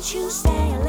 won't you stay